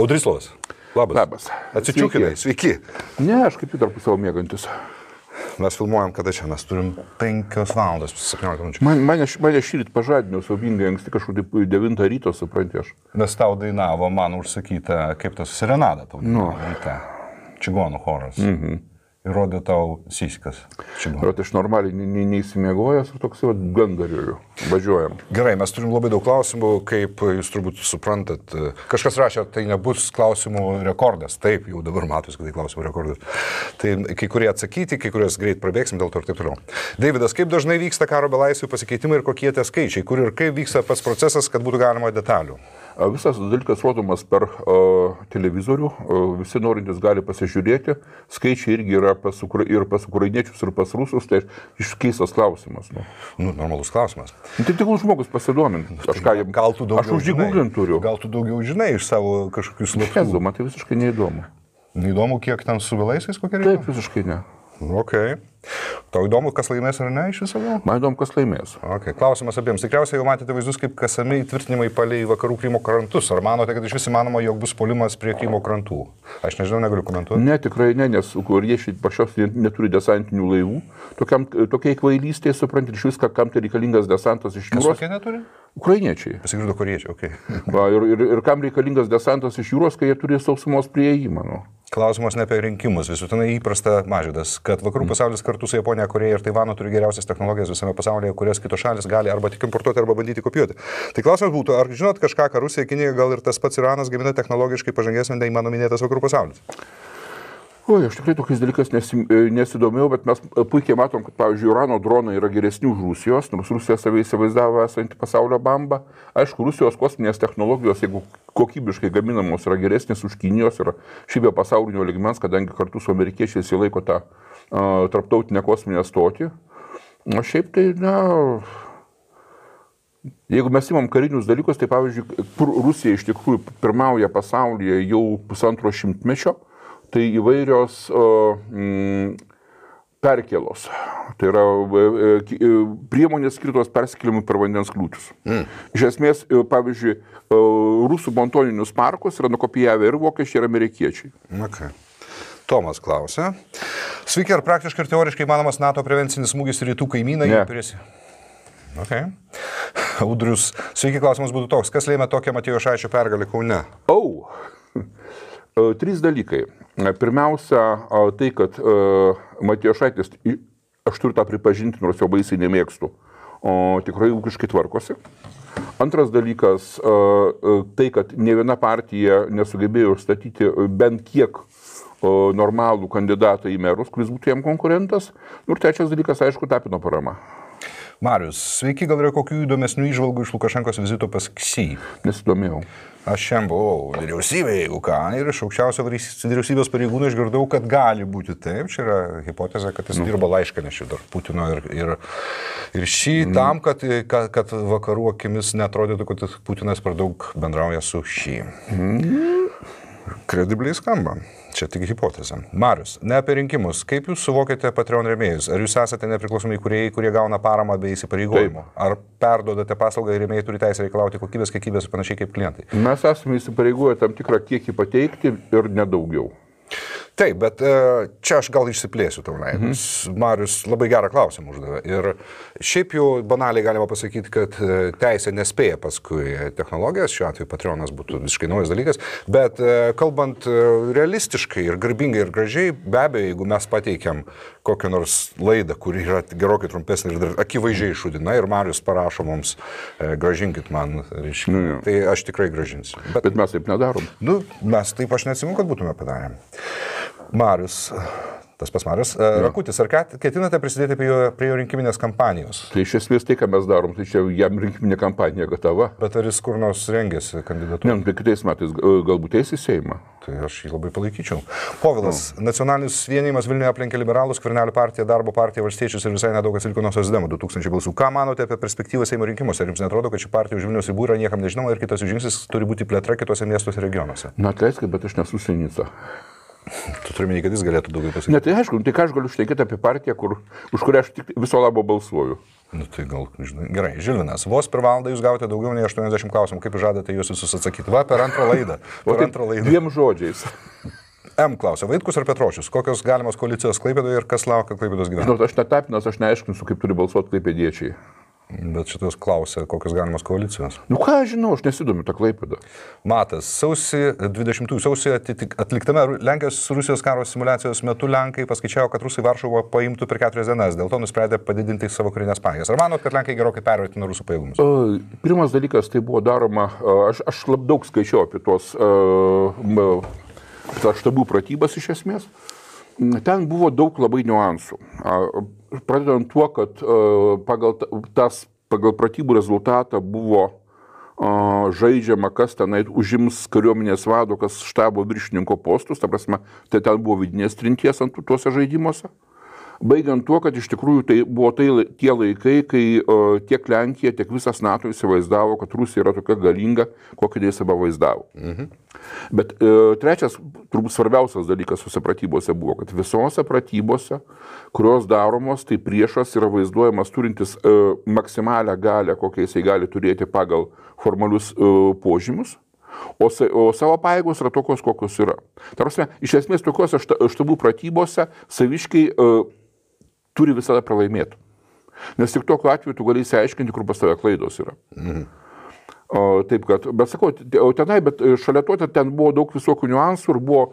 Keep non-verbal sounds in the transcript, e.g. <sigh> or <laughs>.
Audrislovas. Labas. Labas. Atsičiūkinai, sveiki. Ne, aš kaip ir tarp savo mėgantis. Mes filmuojam, kada čia mes turim 5 valandas, 17 minučių. Man, mane, mane šį rytą pažadino, saubingai anksti kažkur taip 9 ryto, supranti aš. Nes tau dainavo man užsakyta, kaip tas serenada tau. Nu. ryte. Čigonų choras. Mhm. Ir rodė tau. Čigonų. Ir aš normaliai ne- ne- neįsimiegojęs ir toks jau gandariu. Važiuojam. Gerai, mes turim labai daug klausimų, kaip jūs turbūt suprantat. Kažkas rašė, tai nebus klausimų rekordas. Taip, jau dabar matosi, kad tai klausimų rekordas. Tai kai kurie atsakyti, kai kuriuos greit prabėgsim dėl to ir taip toliau. Davidas, kaip dažnai vyksta karo belaisvių pasikeitimai ir kokie tie skaičiai, kur ir kaip vyksta pats procesas, kad būtų galima detalių. Visas dalykas rodomas per televizorių, visi norintys gali pasižiūrėti, skaičiai irgi yra pas, ir pas ukrainiečius, ir pas rusus, tai iškeistas klausimas. Nu. Nu, normalus klausimas. Nu, Tai tik žmogus pasidominti. Aš, ką, jam- Gal tu daugiau aš žinai? turiu. Gal tu daugiau žinai iš savo kažkokių slaptų. Man tai visiškai neįdomu. Neįdomu, kiek ten su belaisviais kokia Taip, reikia? visiškai ne. Ok. Tau įdomu, kas laimės ar ne iš viso? Man įdomu, kas laimės. Okay. Klausimas abiems. Tikriausiai jau matėte vaizdus, kaip kasami įtvirtinimai palei vakarų Krymo krantus. Ar manote, kad iš vis įmanoma, jog bus polimas prie Krymo krantų? Aš nežinau, negaliu komentuoti. Ne, tikrai ne, nes koriečiai pašiausiai neturi desantinių laivų. Tokiam, tokiai kvailystėje, suprantate, iš viską, kam tai reikalingas desantas iš jūros. tokie neturi? Ukrainiečiai. Pasigirdo koriečiai, ok. Va, ir, ir, ir kam reikalingas desantas iš jūros, kai jie turi sausumos prieėjimą. Nu. Klausimas ne apie rinkimus. Visuotinai įprasta mažydas, kad vakarų pasaulis kartu su Japonija, Koreja ir Taivanu turi geriausias technologijas visame pasaulyje, kurias kitos šalis gali arba tik importuoti, arba bandyti kopijuoti. Tai klausimas būtų, ar žinot kažką, ką Rusija, Kinija, gal ir tas pats Iranas gamina technologiškai pažangesnį nei mano minėtas vakarų pasaulis? O, aš tikrai tokiais dalykais nesi, e, nesidomėjau, bet mes e, puikiai matom, kad, pavyzdžiui, Irano dronai yra geresni už Rusijos, nors Rusija save įsivaizdavo esanti pasaulio bamba. Aišku, Rusijos kosminės technologijos, jeigu kokybiškai gaminamos, yra geresnės už Kinijos ir šiaip jau pasaulinio ligmens, kadangi kartu su amerikiečiais jie laiko tą uh, tarptautinę kosminę stotį. O šiaip tai, na, Jeigu mes imam karinius dalykus, tai pavyzdžiui, kur Rusija iš tikrųjų pirmauja pasaulyje jau pusantro šimtmečio, tai įvairios o, mm, perkėlos. Tai yra e, e, e, priemonės skirtos persikėlimui per vandens kliūtis. Mm. Iš esmės, pavyzdžiui, rusų bontoninius parkus yra nukopijavę ir vokiečiai, ir amerikiečiai. Okay. Tomas klausia. Sveiki, ar praktiškai ir teoriškai įmanomas NATO prevencinis smūgis rytų kaimyną? Ne. turėsi- Okay. Audrius, sveiki, klausimas būtų toks. Kas lėmė tokią Matijo Šaičio pergalę Kaune? Au. <laughs> E, Trys dalykai. E, Pirmiausia, e, tai, kad Matijošaitis, aš turiu tą pripažinti, nors jo baisiai nemėgstu, o tikrai ūkiškai tvarkosi. Antras dalykas, e, e, tai, kad ne viena partija nesugebėjo statyti bent kiek e, normalų kandidatą į merus, kuris būtų jam konkurentas. Nu Ir trečias dalykas, aišku, tapino parama. Marius, sveiki, gal yra kokių įdomesnių išvalgų iš Lukašenkos vizito pas Ksy? Nesidomėjau. Aš šiandien buvau vyriausybėje, jeigu ką, ir iš aukščiausio vyriaus- vyriausybės pareigūnų išgirdau, kad gali būti taip. Čia yra hipotezė, kad jis dirba laiškanešiu tarp Putino ir, ir, ir šį mm. tam, kad, kad, kad vakarų akimis netrodytų, kad Putinas per daug bendrauja su šį. Mm. Kredibliai skamba. Čia tik hipotezė. Marius, ne apie rinkimus. Kaip jūs suvokiate Patreon rėmėjus? Ar jūs esate nepriklausomi kuriejai, kurie gauna paramą bei įsipareigojimų? Ar perduodate paslaugą ir rėmėjai turi teisę reikalauti kokybės, kiekybės panašiai kaip klientai? Mes esame įsipareigoję tam tikrą kiekį pateikti ir nedaugiau. Taip, bet e, čia aš gal išsiplėsiu tau leidus. Mhm. Marius labai gerą klausimą uždavė. Ir šiaip jau banaliai galima pasakyti, kad e, teisė nespėja paskui technologijas, šiuo atveju Patreonas būtų visiškai naujas dalykas, bet e, kalbant realistiškai ir garbingai ir gražiai, be abejo, jeigu mes pateikiam kokią nors laidą, kuri yra gerokai trumpesnė ir akivaizdžiai išudina ir Marius parašo mums, gražinkit man, reiškia, Nu, jo. tai aš tikrai gražinsiu. Bet Bet mes taip nedarom. Nu, mes taip aš neatsimu, kad būtume padarę. Marius, tas pas Marius, ja. Rakutis, ar ket- ketinate prisidėti prie jo, prie jo rinkiminės kampanijos? Tai iš esmės tai, ką mes darom, tai čia jam rinkiminė kampanija gatava. Bet ar jis kur nors rengėsi kandidatuoti? Ne, nu, tai kitais metais e, galbūt eis į Seimą. Tai aš jį labai palaikyčiau. Povilas, no. nacionalinis vienimas Vilniuje aplenkė liberalus, Kvernelio partija, darbo partija, valstiečius ir visai nedaug atsiliko nuo Sosdemų 2000 balsų. Ką manote apie perspektyvą Seimo rinkimuose? Ar jums netrodo, kad ši partija už Vilnius ribų yra niekam nežinoma ir kitas žingsnis turi būti plėtra kitose miestuose ir regionuose? Na, atleiskit, bet aš nesu senica. Tu turi minėti, kad jis galėtų daugiau pasakyti. Ne, tai aišku, nu tai ką aš galiu šnekėti apie partiją, kur, už kurią aš tik viso labo balsuoju. Nu, tai gal, žinai, gerai, Žilvinas, vos per valandą jūs gavote daugiau nei 80 klausimų, kaip žadate jūs visus atsakyti? Va, per antrą laidą. <laughs> Per tai antrą laidą. dviem žodžiais. <laughs> M klausia, Vaitkus ar Petrošius, kokios galimos koalicijos Klaipėdoje ir kas laukia Klaipėdos gyventojų? Žinot, aš netapinas, aš neaiškinsiu, kaip turi balsuoti klaipėdiečiai. Bet šitas klausia, kokios galimos koalicijos. Nu ką aš žinau, aš nesidomiu tą klaipėdą. Matas, sausį 20 sausį atliktame Ru- Lenkijos Rusijos karo simulacijos metu Lenkai paskaičiavo, kad Rusai Varšuvą paimtų per keturias dienas, dėl to nusprendė padidinti savo karinės pajėgas. Ar manot, kad Lenkai gerokai pervertino Rusų pajėgumus? Pirmas dalykas, tai buvo daroma, aš, aš labai daug skaičiau apie tuos štabų pratybas iš esmės. Ten buvo daug labai niuansų. Pradedant tuo, kad a, pagal ta- tas, pagal pratybų rezultatą buvo žaidžiama, kas tenai užims kariuomenės vado, kas štabo viršininko postus, ta prasme, tai ten buvo vidinės trinties ant tuose žaidimuose. Baigiant tuo, kad iš tikrųjų tai buvo tai, tie laikai, kai uh, tiek Lenkija, tiek visas NATO įsivaizdavo, kad Rusija yra tokia galinga, kokią jie save vaizdavo. Mhm. Bet uh, trečias, turbūt svarbiausias dalykas visose pratybose buvo, kad visose pratybose, kurios daromos, tai priešas yra vaizduojamas turintis uh, maksimalią galę, kokią jisai gali turėti pagal formalius uh, požymius. O, sa- o savo pajėgos yra tokios, kokios yra. Tarsi, iš esmės, tokiuose šta- štabų pratybose saviškiai uh, turi visada pralaimėti. Nes tik tokiu atveju tu gali įsiaiškinti, kur pas tave klaidos yra. Mhm. O, taip kad, bet sakau, tenai, bet šalia to ten buvo daug visokių niuansų ir buvo